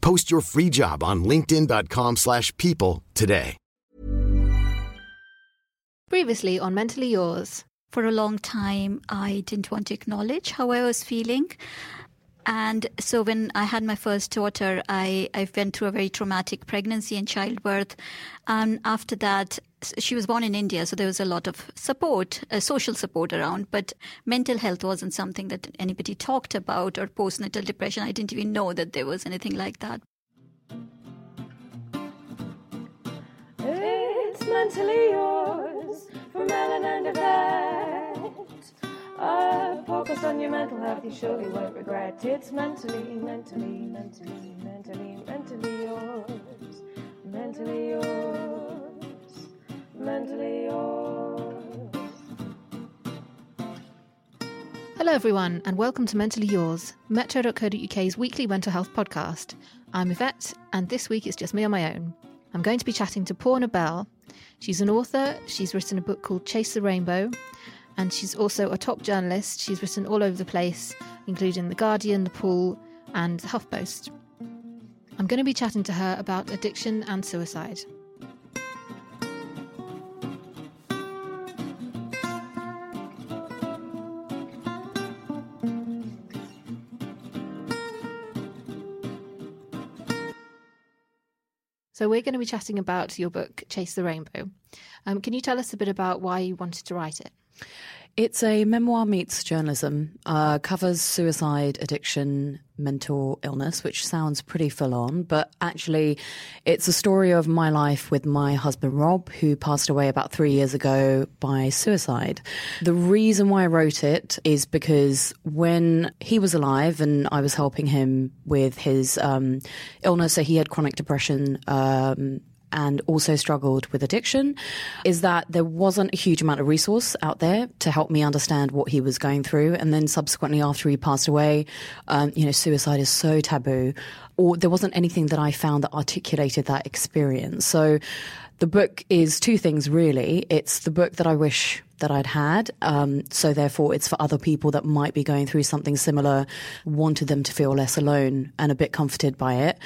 Post your free job on linkedin.com/people slash people today. Previously on Mentally Yours. For a long time, I didn't want to acknowledge how I was feeling. And so when I had my first daughter, I, I went through a very traumatic pregnancy and childbirth. And after that, she was born in India, so there was a lot of support, uh, social support around. But mental health wasn't something that anybody talked about, or postnatal depression. I didn't even know that there was anything like that. It's mentally yours and Yvette. A focus on your mental health, you surely won't regret. It's mentally, mentally, mentally, mentally, mentally yours. Mentally yours. Mentally yours. Hello, everyone, and welcome to Mentally Yours, metro.co.uk's weekly mental health podcast. I'm Yvette, and this week it's just me on my own. I'm going to be chatting to Poorna Bell. She's an author, she's written a book called Chase the Rainbow, and she's also a top journalist. She's written all over the place, including The Guardian, The Pool, and The HuffPost. I'm going to be chatting to her about addiction and suicide. So, we're going to be chatting about your book, Chase the Rainbow. Um, can you tell us a bit about why you wanted to write it? It's a memoir meets journalism, uh, covers suicide, addiction, mental illness, which sounds pretty full on, but actually, it's a story of my life with my husband Rob, who passed away about three years ago by suicide. The reason why I wrote it is because when he was alive and I was helping him with his um, illness, so he had chronic depression. Um, and also struggled with addiction is that there wasn't a huge amount of resource out there to help me understand what he was going through. And then subsequently, after he passed away, um, you know, suicide is so taboo, or there wasn't anything that I found that articulated that experience. So the book is two things really. It's the book that I wish that I'd had. Um, so therefore, it's for other people that might be going through something similar, wanted them to feel less alone and a bit comforted by it.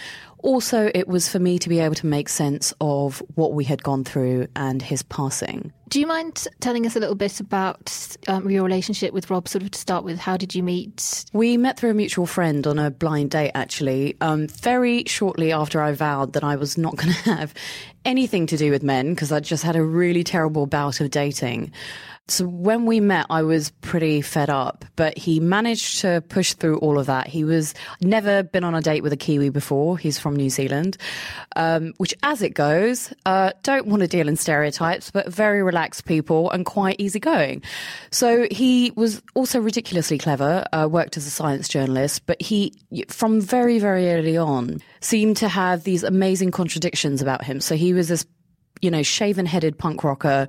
Also, it was for me to be able to make sense of what we had gone through and his passing. Do you mind telling us a little bit about um, your relationship with Rob? Sort of to start with, how did you meet? We met through a mutual friend on a blind date, actually, um, very shortly after I vowed that I was not going to have anything to do with men because I just had a really terrible bout of dating. So when we met, I was pretty fed up, but he managed to push through all of that. He was never been on a date with a Kiwi before. He's from New Zealand, um, which, as it goes, uh, don't want to deal in stereotypes, but very relaxed people and quite easygoing. So he was also ridiculously clever. Uh, worked as a science journalist, but he, from very very early on, seemed to have these amazing contradictions about him. So he was this you know, shaven headed punk rocker,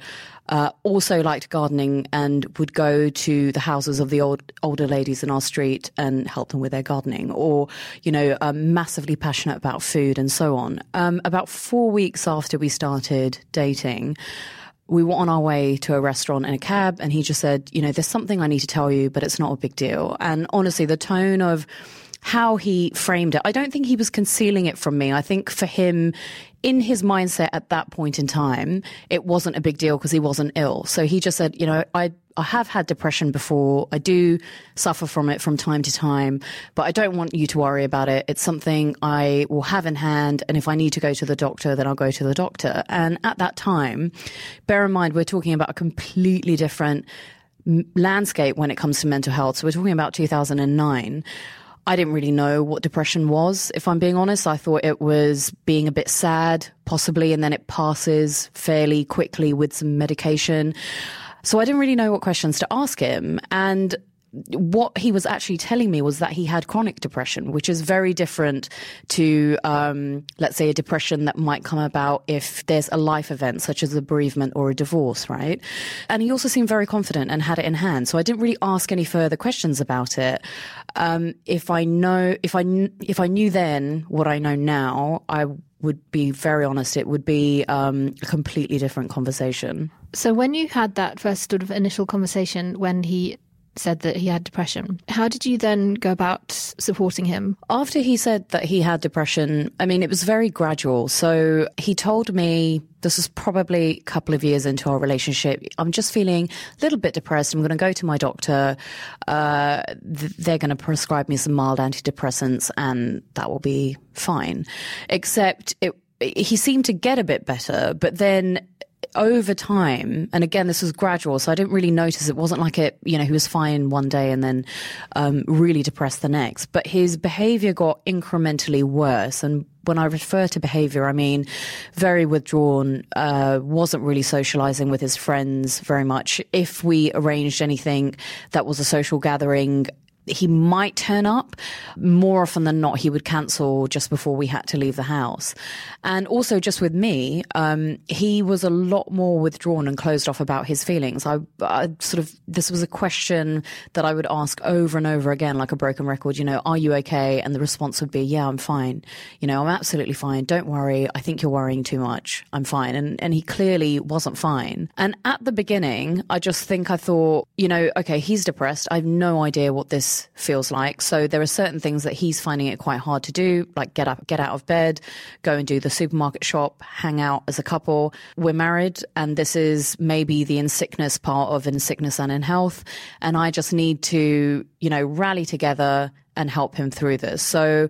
uh, also liked gardening and would go to the houses of the old older ladies in our street and help them with their gardening, or, you know, um, massively passionate about food and so on. Um, about four weeks after we started dating, we were on our way to a restaurant in a cab, and he just said, You know, there's something I need to tell you, but it's not a big deal. And honestly, the tone of how he framed it, I don't think he was concealing it from me. I think for him, in his mindset at that point in time, it wasn't a big deal because he wasn't ill. So he just said, You know, I I have had depression before. I do suffer from it from time to time, but I don't want you to worry about it. It's something I will have in hand. And if I need to go to the doctor, then I'll go to the doctor. And at that time, bear in mind, we're talking about a completely different landscape when it comes to mental health. So we're talking about 2009. I didn't really know what depression was, if I'm being honest. I thought it was being a bit sad, possibly, and then it passes fairly quickly with some medication. So I didn't really know what questions to ask him. And what he was actually telling me was that he had chronic depression, which is very different to, um, let's say, a depression that might come about if there's a life event such as a bereavement or a divorce, right? And he also seemed very confident and had it in hand. So I didn't really ask any further questions about it. Um, if I know, if I if I knew then what I know now, I would be very honest. It would be um, a completely different conversation. So when you had that first sort of initial conversation when he said that he had depression. How did you then go about supporting him? After he said that he had depression, I mean, it was very gradual. So he told me this was probably a couple of years into our relationship. I'm just feeling a little bit depressed. I'm going to go to my doctor. Uh, th- they're going to prescribe me some mild antidepressants, and that will be fine. Except it, he seemed to get a bit better, but then over time, and again, this was gradual, so I didn't really notice. It wasn't like it, you know, he was fine one day and then um, really depressed the next. But his behavior got incrementally worse. And when I refer to behavior, I mean very withdrawn, uh, wasn't really socializing with his friends very much. If we arranged anything that was a social gathering, he might turn up. More often than not, he would cancel just before we had to leave the house. And also, just with me, um, he was a lot more withdrawn and closed off about his feelings. I, I, sort of, this was a question that I would ask over and over again, like a broken record, you know, are you okay? And the response would be, yeah, I'm fine. You know, I'm absolutely fine. Don't worry. I think you're worrying too much. I'm fine. And, and he clearly wasn't fine. And at the beginning, I just think I thought, you know, okay, he's depressed. I have no idea what this feels like. So there are certain things that he's finding it quite hard to do, like get up, get out of bed, go and do the supermarket shop, hang out as a couple. We're married, and this is maybe the in sickness part of in sickness and in health. And I just need to, you know, rally together and help him through this. So,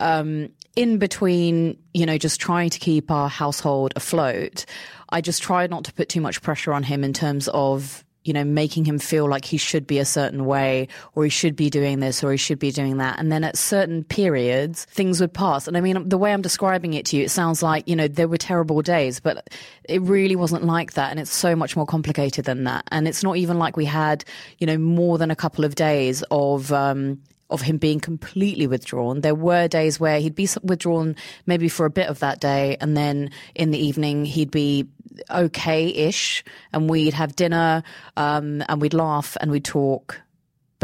um, in between, you know, just trying to keep our household afloat, I just tried not to put too much pressure on him in terms of you know, making him feel like he should be a certain way or he should be doing this or he should be doing that. And then at certain periods, things would pass. And I mean, the way I'm describing it to you, it sounds like, you know, there were terrible days, but it really wasn't like that. And it's so much more complicated than that. And it's not even like we had, you know, more than a couple of days of, um, of him being completely withdrawn. There were days where he'd be withdrawn maybe for a bit of that day, and then in the evening he'd be okay-ish, and we'd have dinner, um, and we'd laugh and we'd talk.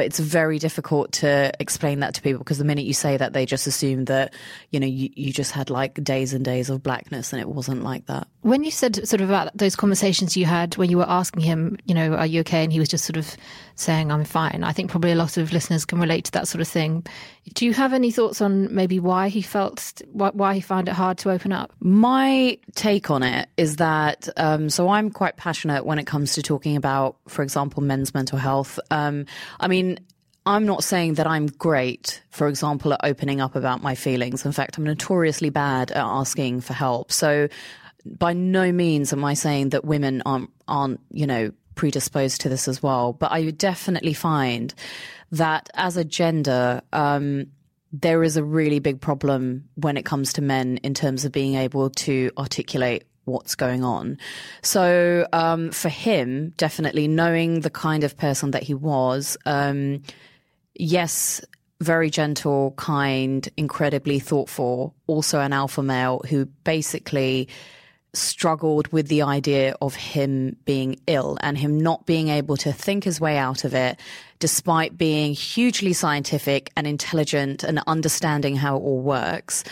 But it's very difficult to explain that to people because the minute you say that, they just assume that you know you, you just had like days and days of blackness, and it wasn't like that. When you said sort of about those conversations you had when you were asking him, you know, are you okay, and he was just sort of saying I'm fine. I think probably a lot of listeners can relate to that sort of thing. Do you have any thoughts on maybe why he felt why, why he found it hard to open up? My take on it is that um, so I'm quite passionate when it comes to talking about, for example, men's mental health. Um, I mean. I'm not saying that I'm great, for example, at opening up about my feelings. In fact, I'm notoriously bad at asking for help. So, by no means am I saying that women aren't, aren't you know, predisposed to this as well. But I definitely find that as a gender, um, there is a really big problem when it comes to men in terms of being able to articulate what's going on. So um, for him, definitely knowing the kind of person that he was, um, yes, very gentle, kind, incredibly thoughtful, also an alpha male who basically struggled with the idea of him being ill and him not being able to think his way out of it, despite being hugely scientific and intelligent and understanding how it all works.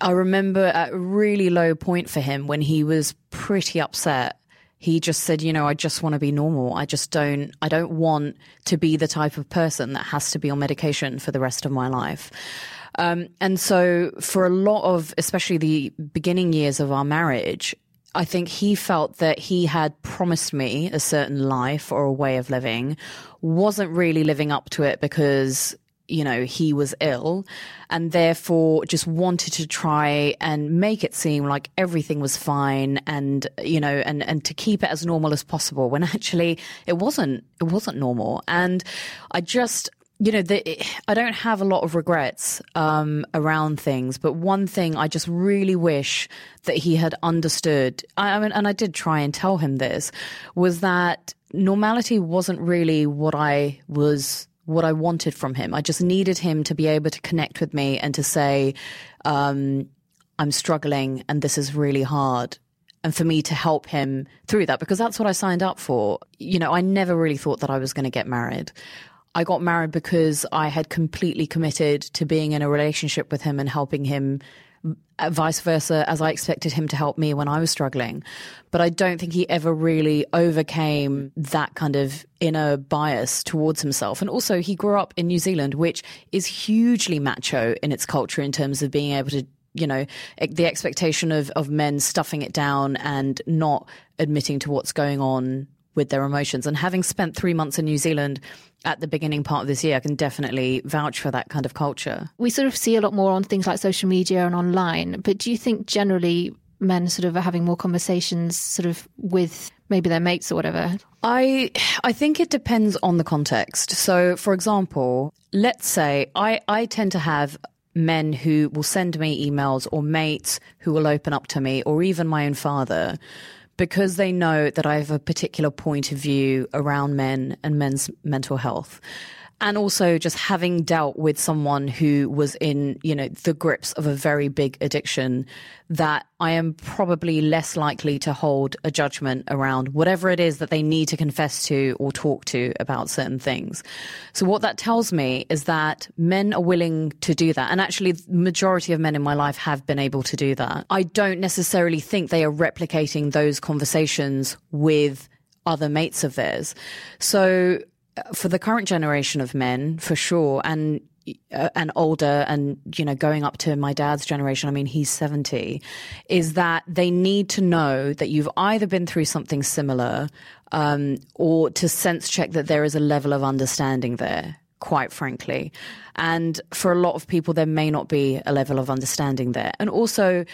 I remember at a really low point for him when he was pretty upset he just said, you know, I just want to be normal. I just don't, I don't want to be the type of person that has to be on medication for the rest of my life. Um, and so for a lot of, especially the beginning years of our marriage, I think he felt that he had promised me a certain life or a way of living, wasn't really living up to it because you know, he was ill and therefore just wanted to try and make it seem like everything was fine and, you know, and, and to keep it as normal as possible when actually it wasn't, it wasn't normal. And I just, you know, the, I don't have a lot of regrets um, around things, but one thing I just really wish that he had understood, I, I mean, and I did try and tell him this, was that normality wasn't really what I was what I wanted from him. I just needed him to be able to connect with me and to say, um, I'm struggling and this is really hard. And for me to help him through that, because that's what I signed up for. You know, I never really thought that I was going to get married. I got married because I had completely committed to being in a relationship with him and helping him Uh, vice versa, as I expected him to help me when I was struggling. But I don't think he ever really overcame that kind of inner bias towards himself. And also, he grew up in New Zealand, which is hugely macho in its culture in terms of being able to you know the expectation of of men stuffing it down and not admitting to what's going on with their emotions and having spent 3 months in New Zealand at the beginning part of this year, I can definitely vouch for that kind of culture. We sort of see a lot more on things like social media and online, but do you think generally men sort of are having more conversations sort of with maybe their mates or whatever? I I think it depends on the context. So for example, let's say I, I tend to have men who will send me emails or mates who will open up to me or even my own father because they know that I have a particular point of view around men and men's mental health and also just having dealt with someone who was in, you know, the grips of a very big addiction, that I am probably less likely to hold a judgment around whatever it is that they need to confess to or talk to about certain things. So what that tells me is that men are willing to do that. And actually, the majority of men in my life have been able to do that. I don't necessarily think they are replicating those conversations with other mates of theirs. So for the current generation of men, for sure, and uh, and older and you know going up to my dad's generation i mean he's 70 is that they need to know that you've either been through something similar um, or to sense check that there is a level of understanding there quite frankly. And for a lot of people there may not be a level of understanding there. And also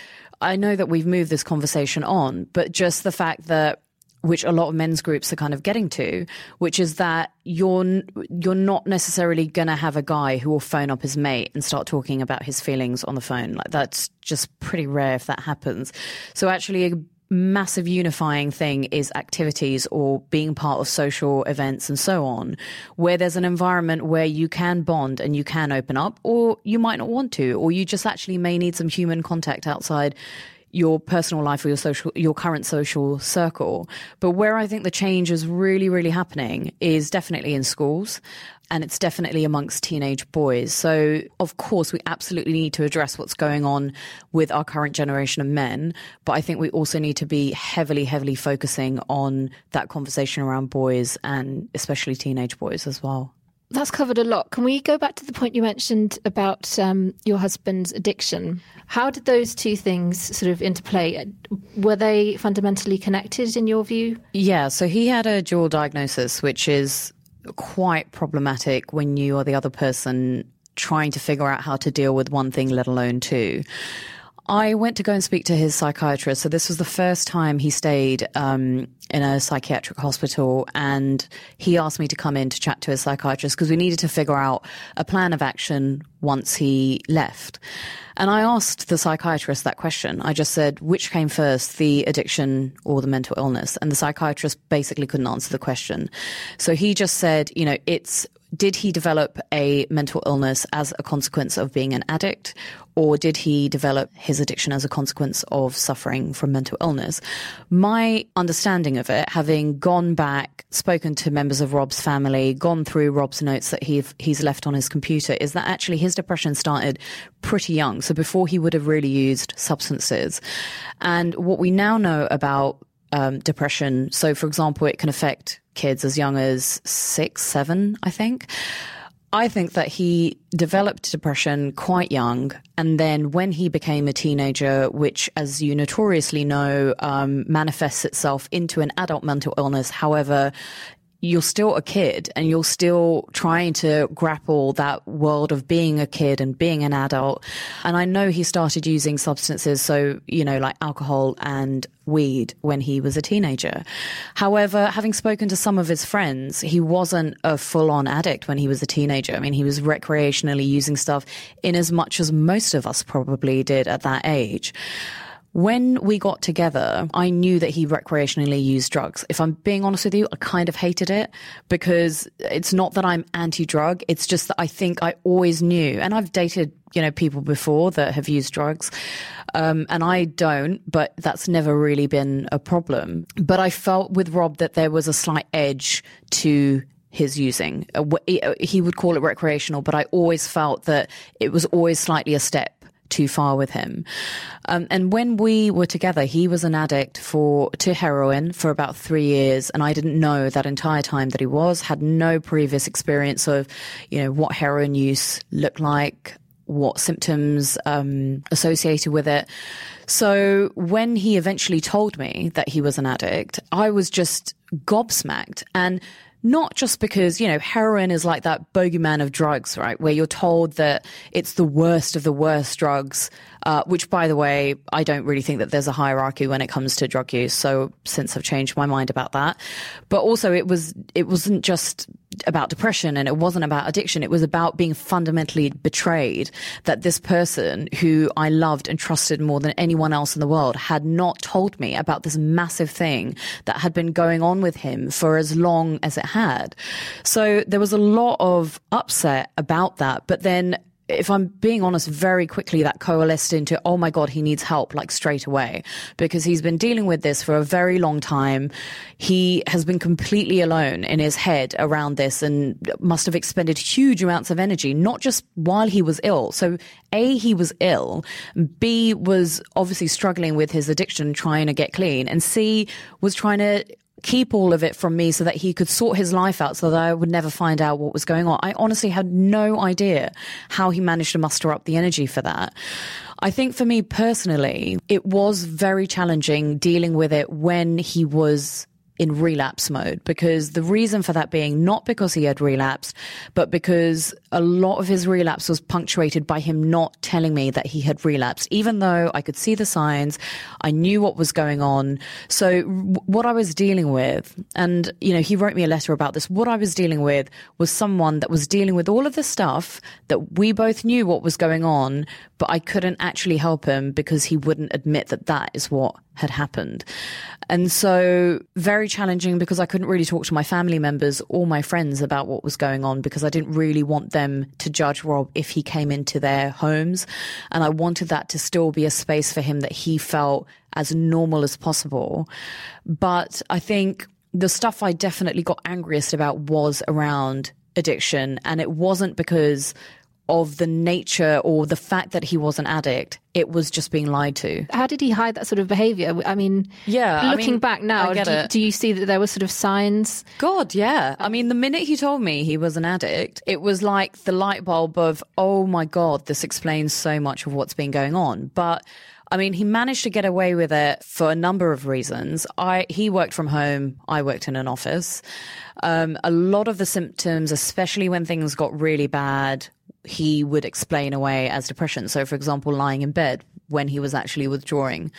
i know that we've moved this conversation on but just the fact that which a lot of men's groups are kind of getting to, which is that you're you're not necessarily going to have a guy who will phone up his mate and start talking about his feelings on the phone. Like that's just pretty rare if that happens. So actually a massive unifying thing is activities or being part of social events and so on, where there's an environment where you can bond and you can open up, or you might not want to, or you just actually may need some human contact outside your personal life or your social your current social circle. But where i think the change is really really happening is definitely in schools and it's definitely amongst teenage boys. So of course we absolutely need to address what's going on with our current generation of men but i think we also need to be heavily heavily focusing on that conversation around boys and especially teenage boys as well that's covered a lot. Can we go back to the point you mentioned about um, your husband's addiction? How did those two things sort of interplay? Were they fundamentally connected in your view? Yeah, so he had a dual diagnosis, which is quite problematic when you are the other person trying to figure out how to deal with one thing, let alone two. I went to go and speak to his psychiatrist. So this was the first time he stayed um, in a psychiatric hospital, and he asked me to come in to chat to his psychiatrist because we needed to figure out a plan of action once he left. And I asked the psychiatrist that question. I just said, which came first, the addiction or the mental illness? And the psychiatrist basically couldn't answer the question. So he just said, you know, it's did he develop a mental illness as a consequence of being an addict, or did he develop his addiction as a consequence of suffering from mental illness? My understanding of it, having gone back, spoken to members of Rob's family, gone through Rob's notes that he he's left on his computer, is that actually his depression started pretty young, so before he would have really used substances. And what we now know about um, depression. So, for example, it can affect kids as young as six, seven, I think. I think that he developed depression quite young. And then when he became a teenager, which, as you notoriously know, um, manifests itself into an adult mental illness. However, you're still a kid and you're still trying to grapple that world of being a kid and being an adult. And I know he started using substances, so, you know, like alcohol and weed when he was a teenager. However, having spoken to some of his friends, he wasn't a full on addict when he was a teenager. I mean, he was recreationally using stuff in as much as most of us probably did at that age. When we got together, I knew that he recreationally used drugs. If I'm being honest with you, I kind of hated it because it's not that I'm anti drug. It's just that I think I always knew, and I've dated, you know, people before that have used drugs. Um, and I don't, but that's never really been a problem. But I felt with Rob that there was a slight edge to his using. Uh, he would call it recreational, but I always felt that it was always slightly a step too far with him. Um, and when we were together, he was an addict for to heroin for about three years, and I didn't know that entire time that he was. Had no previous experience of, you know, what heroin use looked like, what symptoms um, associated with it. So when he eventually told me that he was an addict, I was just gobsmacked and not just because, you know, heroin is like that bogeyman of drugs, right? Where you're told that it's the worst of the worst drugs, uh, which, by the way, I don't really think that there's a hierarchy when it comes to drug use. So since I've changed my mind about that, but also it was, it wasn't just about depression and it wasn't about addiction. It was about being fundamentally betrayed that this person who I loved and trusted more than anyone else in the world had not told me about this massive thing that had been going on with him for as long as it had. So there was a lot of upset about that. But then if I'm being honest, very quickly that coalesced into, oh my God, he needs help like straight away because he's been dealing with this for a very long time. He has been completely alone in his head around this and must have expended huge amounts of energy, not just while he was ill. So A, he was ill. B, was obviously struggling with his addiction, trying to get clean. And C, was trying to keep all of it from me so that he could sort his life out so that I would never find out what was going on. I honestly had no idea how he managed to muster up the energy for that. I think for me personally, it was very challenging dealing with it when he was in relapse mode because the reason for that being not because he had relapsed, but because a lot of his relapse was punctuated by him not telling me that he had relapsed, even though I could see the signs, I knew what was going on. So what I was dealing with, and you know, he wrote me a letter about this. What I was dealing with was someone that was dealing with all of the stuff that we both knew what was going on, but I couldn't actually help him because he wouldn't admit that that is what had happened. And so very challenging because I couldn't really talk to my family members or my friends about what was going on because I didn't really want them to judge Rob if he came into their homes. And I wanted that to still be a space for him that he felt as normal as possible. But I think the stuff I definitely got angriest about was around addiction. And it wasn't because of the nature or the fact that he was an addict. It was just being lied to. How did he hide that sort of behavior? I mean, yeah, looking I mean, back now, do, do, you see that there were sort of signs? God, yeah. I mean, the minute he told me he was an addict, it was like the light bulb of, oh my God, this explains so much of what's been going on. But I mean, he managed to get away with it for a number of reasons. I he worked from home. I worked in an office. Um, a lot of the symptoms, especially when things got really bad, he would explain away as depression. So, for example, lying in bed when he was actually withdrawing.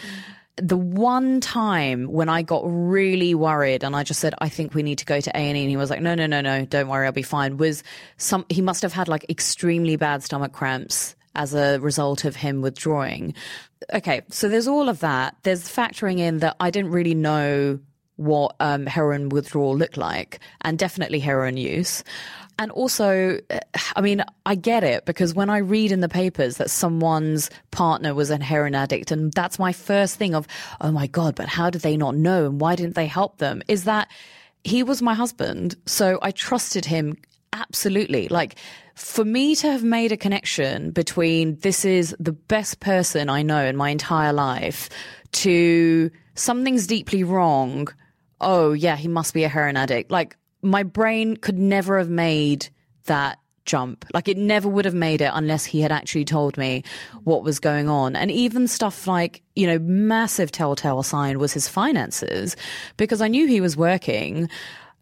The one time when I got really worried and I just said, I think we need to go to A&E and he was like, no, no, no, no, don't worry, I'll be fine was some, he must have had like extremely bad stomach cramps as a result of him withdrawing. Okay. So there's all of that. There's factoring in that I didn't really know what um, heroin withdrawal looked like and definitely heroin use. And also, eh, I mean, I get it because when I read in the papers that someone's partner was a heroin addict, and that's my first thing of, oh my God, but how did they not know? And why didn't they help them? Is that he was my husband. So I trusted him absolutely. Like, for me to have made a connection between this is the best person I know in my entire life to something's deeply wrong. Oh, yeah, he must be a heroin addict. Like, my brain could never have made that jump. Like, it never would have made it unless he had actually told me what was going on. And even stuff like, you know, massive telltale sign was his finances because I knew he was working,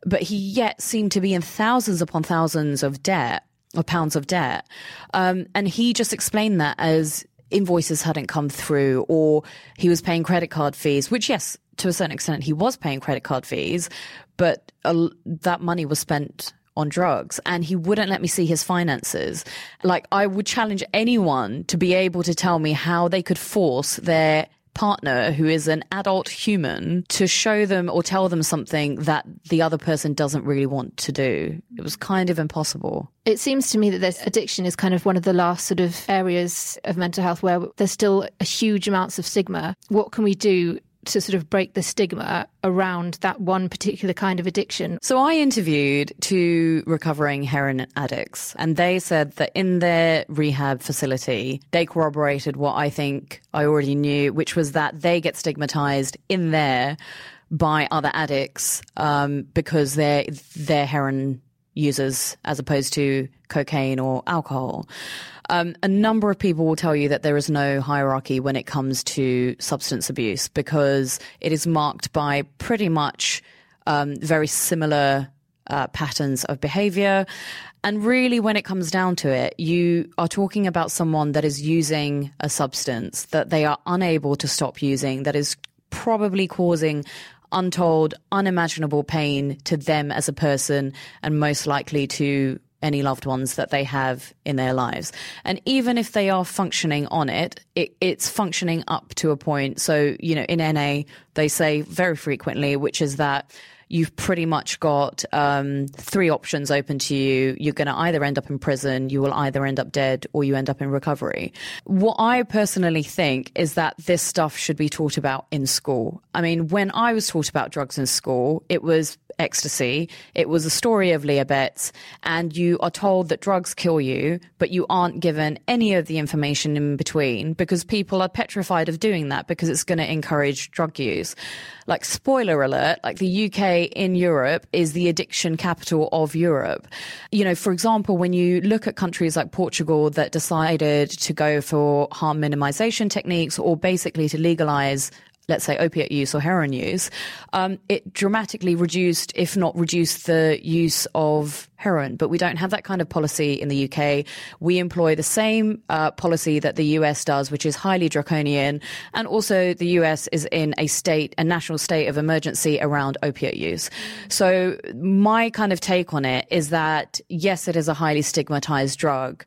but he yet seemed to be in thousands upon thousands of debt or pounds of debt. Um, and he just explained that as invoices hadn't come through or he was paying credit card fees, which, yes, to a certain extent, he was paying credit card fees, but uh, that money was spent on drugs and he wouldn't let me see his finances. Like, I would challenge anyone to be able to tell me how they could force their partner who is an adult human to show them or tell them something that the other person doesn't really want to do. It was kind of impossible. It seems to me that this addiction is kind of one of the last sort of areas of mental health where there's still a huge amounts of stigma. What can we do to sort of break the stigma around that one particular kind of addiction. So I interviewed two recovering heroin addicts, and they said that in their rehab facility, they corroborated what I think I already knew, which was that they get stigmatized in there by other addicts um, because they're they're heroin users as opposed to cocaine or alcohol. Um, a number of people will tell you that there is no hierarchy when it comes to substance abuse because it is marked by pretty much um, very similar uh, patterns of behavior. And really, when it comes down to it, you are talking about someone that is using a substance that they are unable to stop using, that is probably causing untold, unimaginable pain to them as a person and most likely to any loved ones that they have in their lives. And even if they are functioning on it, it, it's functioning up to a point. So, you know, in NA, they say very frequently, which is that you've pretty much got um, three options open to you. You're going to either end up in prison, you will either end up dead, or you end up in recovery. What I personally think is that this stuff should be taught about in school. I mean, when I was taught about drugs in school, it was ecstasy. It was a story of Leah Betts, and you are told that drugs kill you, but you aren't given any of the information in between because people are petrified of doing that because it's going to encourage drug use. Like, spoiler alert, like the UK in Europe is the addiction capital of Europe. You know, for example, when you look at countries like Portugal that decided to go for harm minimization techniques or basically to legalize let's say opiate use or heroin use, um, it dramatically reduced, if not reduced, the use of heroin. But we don't have that kind of policy in the UK. We employ the same uh, policy that the US does, which is highly draconian. And also, the US is in a state, a national state of emergency around opiate use. So, my kind of take on it is that yes, it is a highly stigmatized drug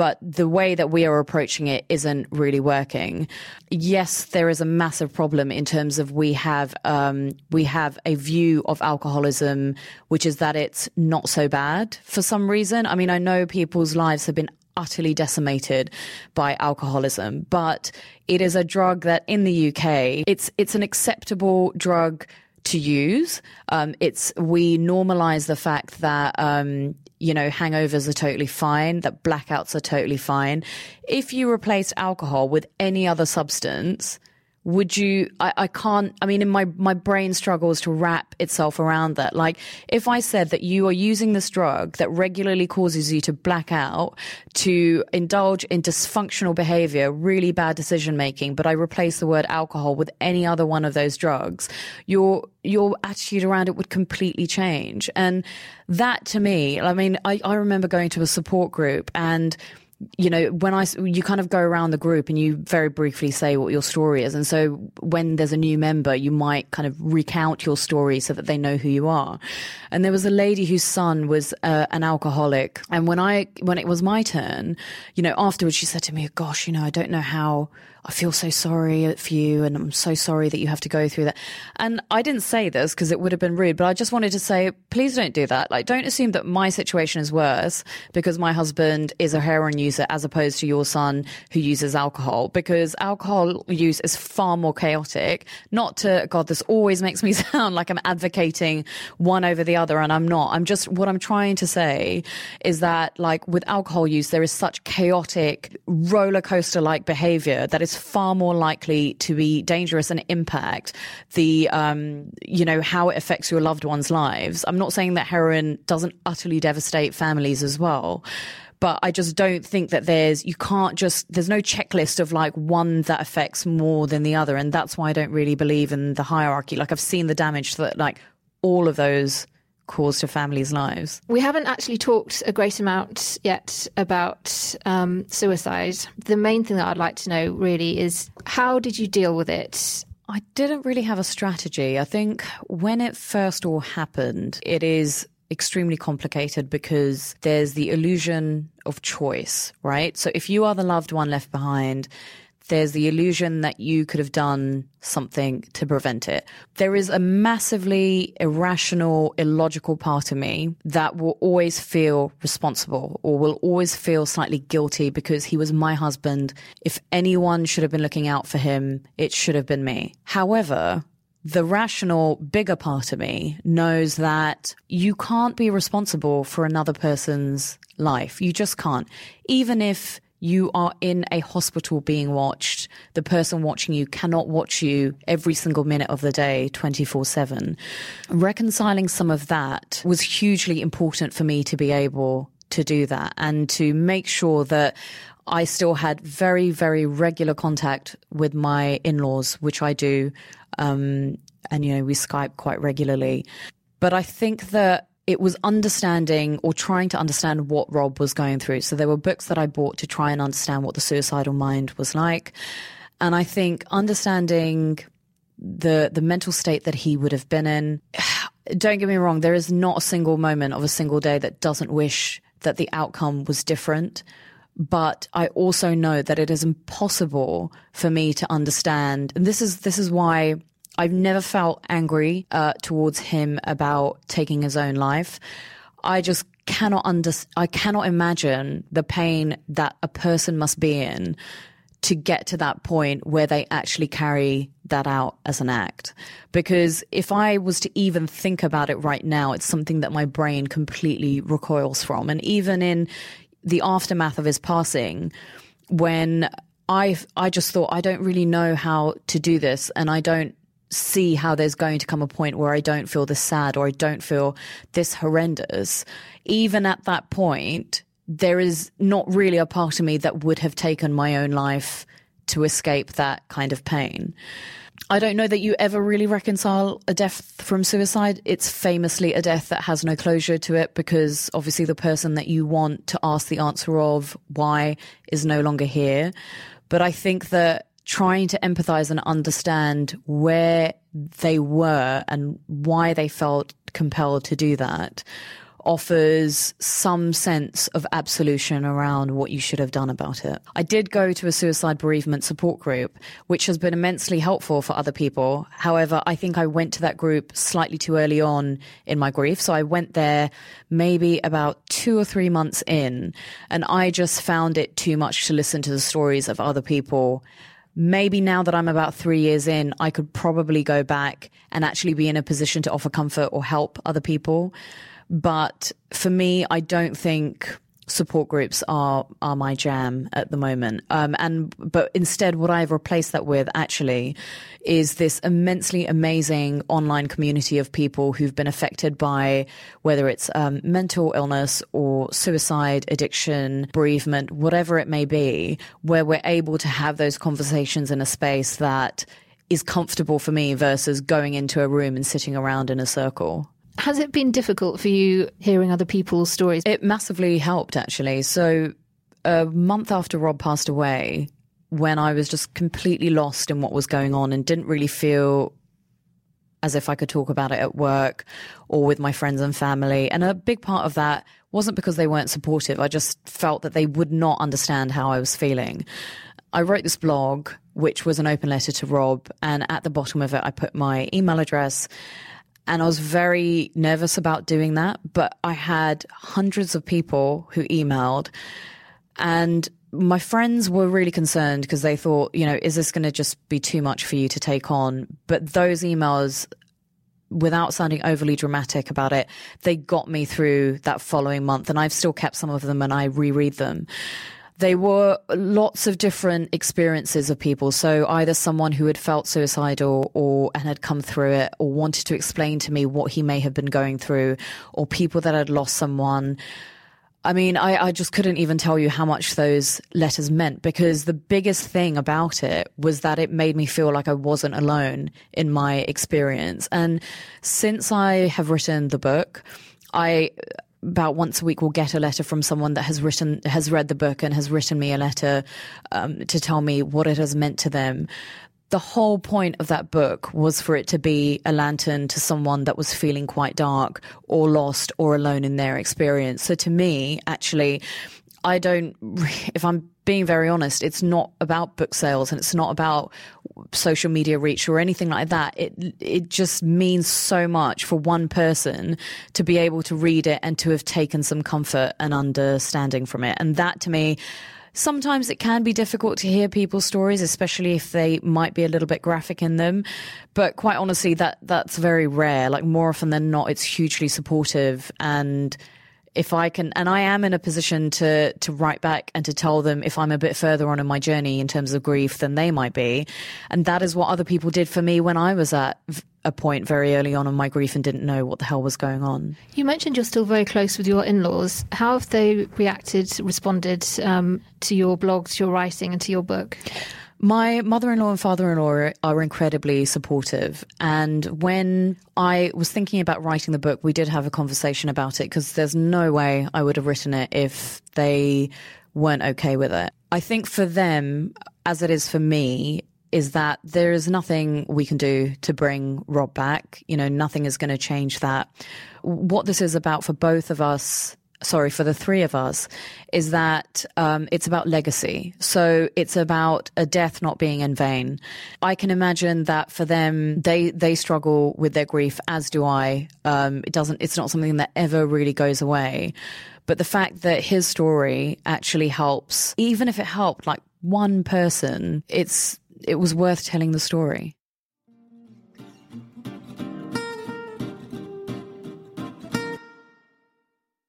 but the way that we are approaching it isn't really working. Yes, there is a massive problem in terms of we have um, we have a view of alcoholism, which is that it's not so bad for some reason. I mean, I know people's lives have been utterly decimated by alcoholism, but it is a drug that in the UK, it's it's an acceptable drug to use. Um, it's we normalize the fact that um, you know, hangovers are totally fine, that blackouts are totally fine. If you replace alcohol with any other substance, would you I, I can't i mean in my my brain struggles to wrap itself around that. Like if i said that you are using this drug that regularly causes you to black out to indulge in dysfunctional behavior really bad decision making but i replace the word alcohol with any other one of those drugs your your attitude around it would completely change. And that to me i mean i, I remember going to a support group and you know, when I, you kind of go around the group and you very briefly say what your story is. And so when there's a new member, you might kind of recount your story so that they know who you are. And there was a lady whose son was uh, an alcoholic. And when I, when it was my turn, you know, afterwards she said to me, gosh, you know, I don't know how, I feel so sorry for you and I'm so sorry that you have to go through that. And I didn't say this because it would have been rude, but I just wanted to say, please don't do that. Like, don't assume that my situation is worse because my husband is a heroin user as opposed to your son who uses alcohol because alcohol use is far more chaotic. Not to, God, this always makes me sound like I'm advocating one over the other and I'm not. I'm just, what I'm trying to say is that like with alcohol use, there is such chaotic roller coaster like behavior that is is far more likely to be dangerous and impact the, um, you know, how it affects your loved ones' lives. I'm not saying that heroin doesn't utterly devastate families as well. But I just don't think that there's, you can't just, there's no checklist of like one that affects more than the other. And that's why I don't really believe in the hierarchy. Like I've seen the damage that like all of those cause to families' lives. We haven't actually talked a great amount yet about um, suicide. The main thing that I'd like to know really is how did you deal with it? I didn't really have a strategy. I think when it first all happened, it is extremely complicated because there's the illusion of choice, right? So if you are the loved one left behind, there's the illusion that you could have done something to prevent it. There is a massively irrational, illogical part of me that will always feel responsible or will always feel slightly guilty because he was my husband. If anyone should have been looking out for him, it should have been me. However, the rational, bigger part of me knows that you can't be responsible for another person's life. You just can't. Even if you are in a hospital being watched, the person watching you cannot watch you every single minute of the day, 24 7. Reconciling some of that was hugely important for me to be able to do that and to make sure that I still had very, very regular contact with my in laws, which I do. Um, and, you know, we Skype quite regularly. But I think that it was understanding or trying to understand what Rob was going through. So there were books that I bought to try and understand what the suicidal mind was like. And I think understanding the the mental state that he would have been in. Don't get me wrong, there is not a single moment of a single day that doesn't wish that the outcome was different. But I also know that it is impossible for me to understand, and this is this is why I've never felt angry uh, towards him about taking his own life. I just cannot under I cannot imagine the pain that a person must be in to get to that point where they actually carry that out as an act. Because if I was to even think about it right now, it's something that my brain completely recoils from. And even in the aftermath of his passing, when I I just thought I don't really know how to do this and I don't see how there's going to come a point where I don't feel this sad or I don't feel this horrendous, even at that point, there is not really a part of me that would have taken my own life to escape that kind of pain. I don't know that you ever really reconcile a death from suicide. It's famously a death that has no closure to it because obviously the person that you want to ask the answer of why is no longer here. But I think that trying to empathize and understand where they were and why they felt compelled to do that offers some sense of absolution around what you should have done about it. I did go to a suicide bereavement support group, which has been immensely helpful for other people. However, I think I went to that group slightly too early on in my grief. So I went there maybe about two or three months in, and I just found it too much to listen to the stories of other people maybe now that I'm about three years in, I could probably go back and actually be in a position to offer comfort or help other people. But for me, I don't think support groups are are my jam at the moment. Um, and but instead, what I've replaced that with actually is this immensely amazing online community of people who've been affected by whether it's um, mental illness or suicide, addiction, bereavement, whatever it may be, where we're able to have those conversations in a space that is comfortable for me versus going into a room and sitting around in a circle. Has it been difficult for you hearing other people's stories? It massively helped, actually. So, a month after Rob passed away, when I was just completely lost in what was going on and didn't really feel as if I could talk about it at work or with my friends and family. And a big part of that wasn't because they weren't supportive. I just felt that they would not understand how I was feeling. I wrote this blog, which was an open letter to Rob. And at the bottom of it, I put my email address and I was very nervous about doing that. But I had hundreds of people who emailed, and my friends were really concerned because they thought, you know, is this going to just be too much for you to take on? But those emails, without sounding overly dramatic about it, they got me through that following month. And I've still kept some of them and I reread them. They were lots of different experiences of people. So either someone who had felt suicidal or and had come through it or wanted to explain to me what he may have been going through or people that had lost someone. I mean, I, I just couldn't even tell you how much those letters meant because the biggest thing about it was that it made me feel like I wasn't alone in my experience. And since I have written the book, I about once a week will get a letter from someone that has written has read the book and has written me a letter um, to tell me what it has meant to them. The whole point of that book was for it to be a lantern to someone that was feeling quite dark or lost or alone in their experience. So to me actually I don't, if I'm being very honest, it's not about book sales and it's not about social media reach or anything like that. It, it just means so much for one person to be able to read it and to have taken some comfort and understanding from it. And that to me, Sometimes it can be difficult to hear people's stories, especially if they might be a little bit graphic in them. But quite honestly, that that's very rare. Like more often than not, it's hugely supportive and if I can, and I am in a position to to write back and to tell them if I'm a bit further on in my journey in terms of grief than they might be, and that is what other people did for me when I was at a point very early on in my grief and didn't know what the hell was going on. You mentioned you're still very close with your in-laws. How have they reacted, responded um, to your blog, to your writing, and to your book? My mother in law and father in law are incredibly supportive. And when I was thinking about writing the book, we did have a conversation about it because there's no way I would have written it if they weren't okay with it. I think for them, as it is for me, is that there is nothing we can do to bring Rob back. You know, nothing is going to change that. What this is about for both of us sorry, for the three of us, is that um, it's about legacy. So it's about a death not being in vain. I can imagine that for them, they they struggle with their grief, as do I. Um, it doesn't. It's not something that ever really goes away. But the fact that his story actually helps, even if it helped like one person, it's it was worth telling the story.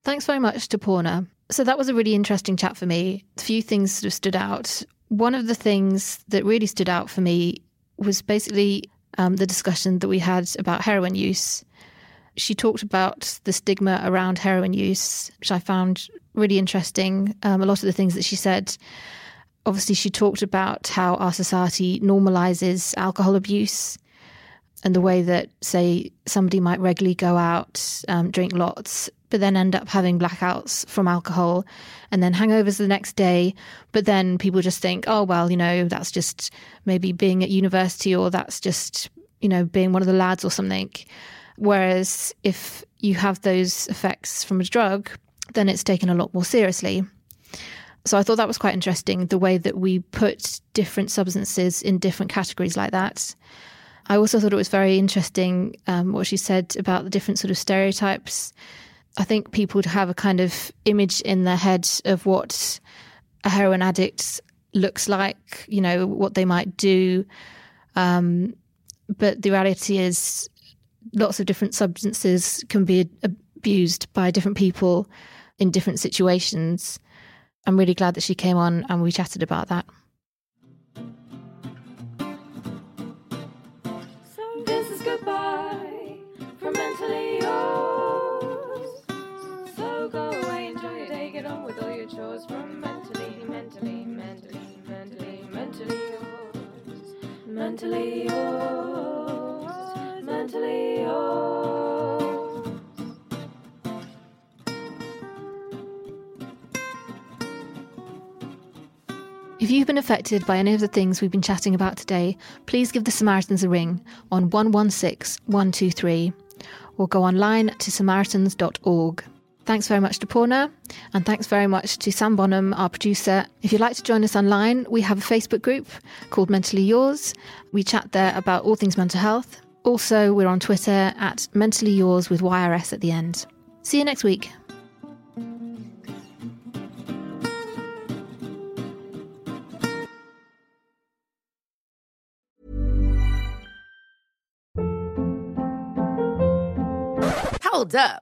Thanks very much to Poorna. So that was a really interesting chat for me. A few things sort of stood out. One of the things that really stood out for me was basically um, the discussion that we had about heroin use. She talked about the stigma around heroin use, which I found really interesting. Um, a lot of the things that she said. Obviously, she talked about how our society normalizes alcohol abuse and the way that, say, somebody might regularly go out, um, drink lots, but then end up having blackouts from alcohol and then hangovers the next day. But then people just think, oh, well, you know, that's just maybe being at university or that's just, you know, being one of the lads or something. Whereas if you have those effects from a drug, then it's taken a lot more seriously. So I thought that was quite interesting the way that we put different substances in different categories like that. I also thought it was very interesting um, what she said about the different sort of stereotypes I think people have a kind of image in their head of what a heroin addict looks like, you know, what they might do. Um, but the reality is, lots of different substances can be abused by different people in different situations. I'm really glad that she came on and we chatted about that. Mentally yours. Mentally yours. If you've been affected by any of the things we've been chatting about today, please give the Samaritans a ring on 116 123 or go online to samaritans.org. Thanks very much to Poorna, and thanks very much to Sam Bonham, our producer. If you'd like to join us online, we have a Facebook group called Mentally Yours. We chat there about all things mental health. Also, we're on Twitter at Mentally Yours with YRS at the end. See you next week. Hold up.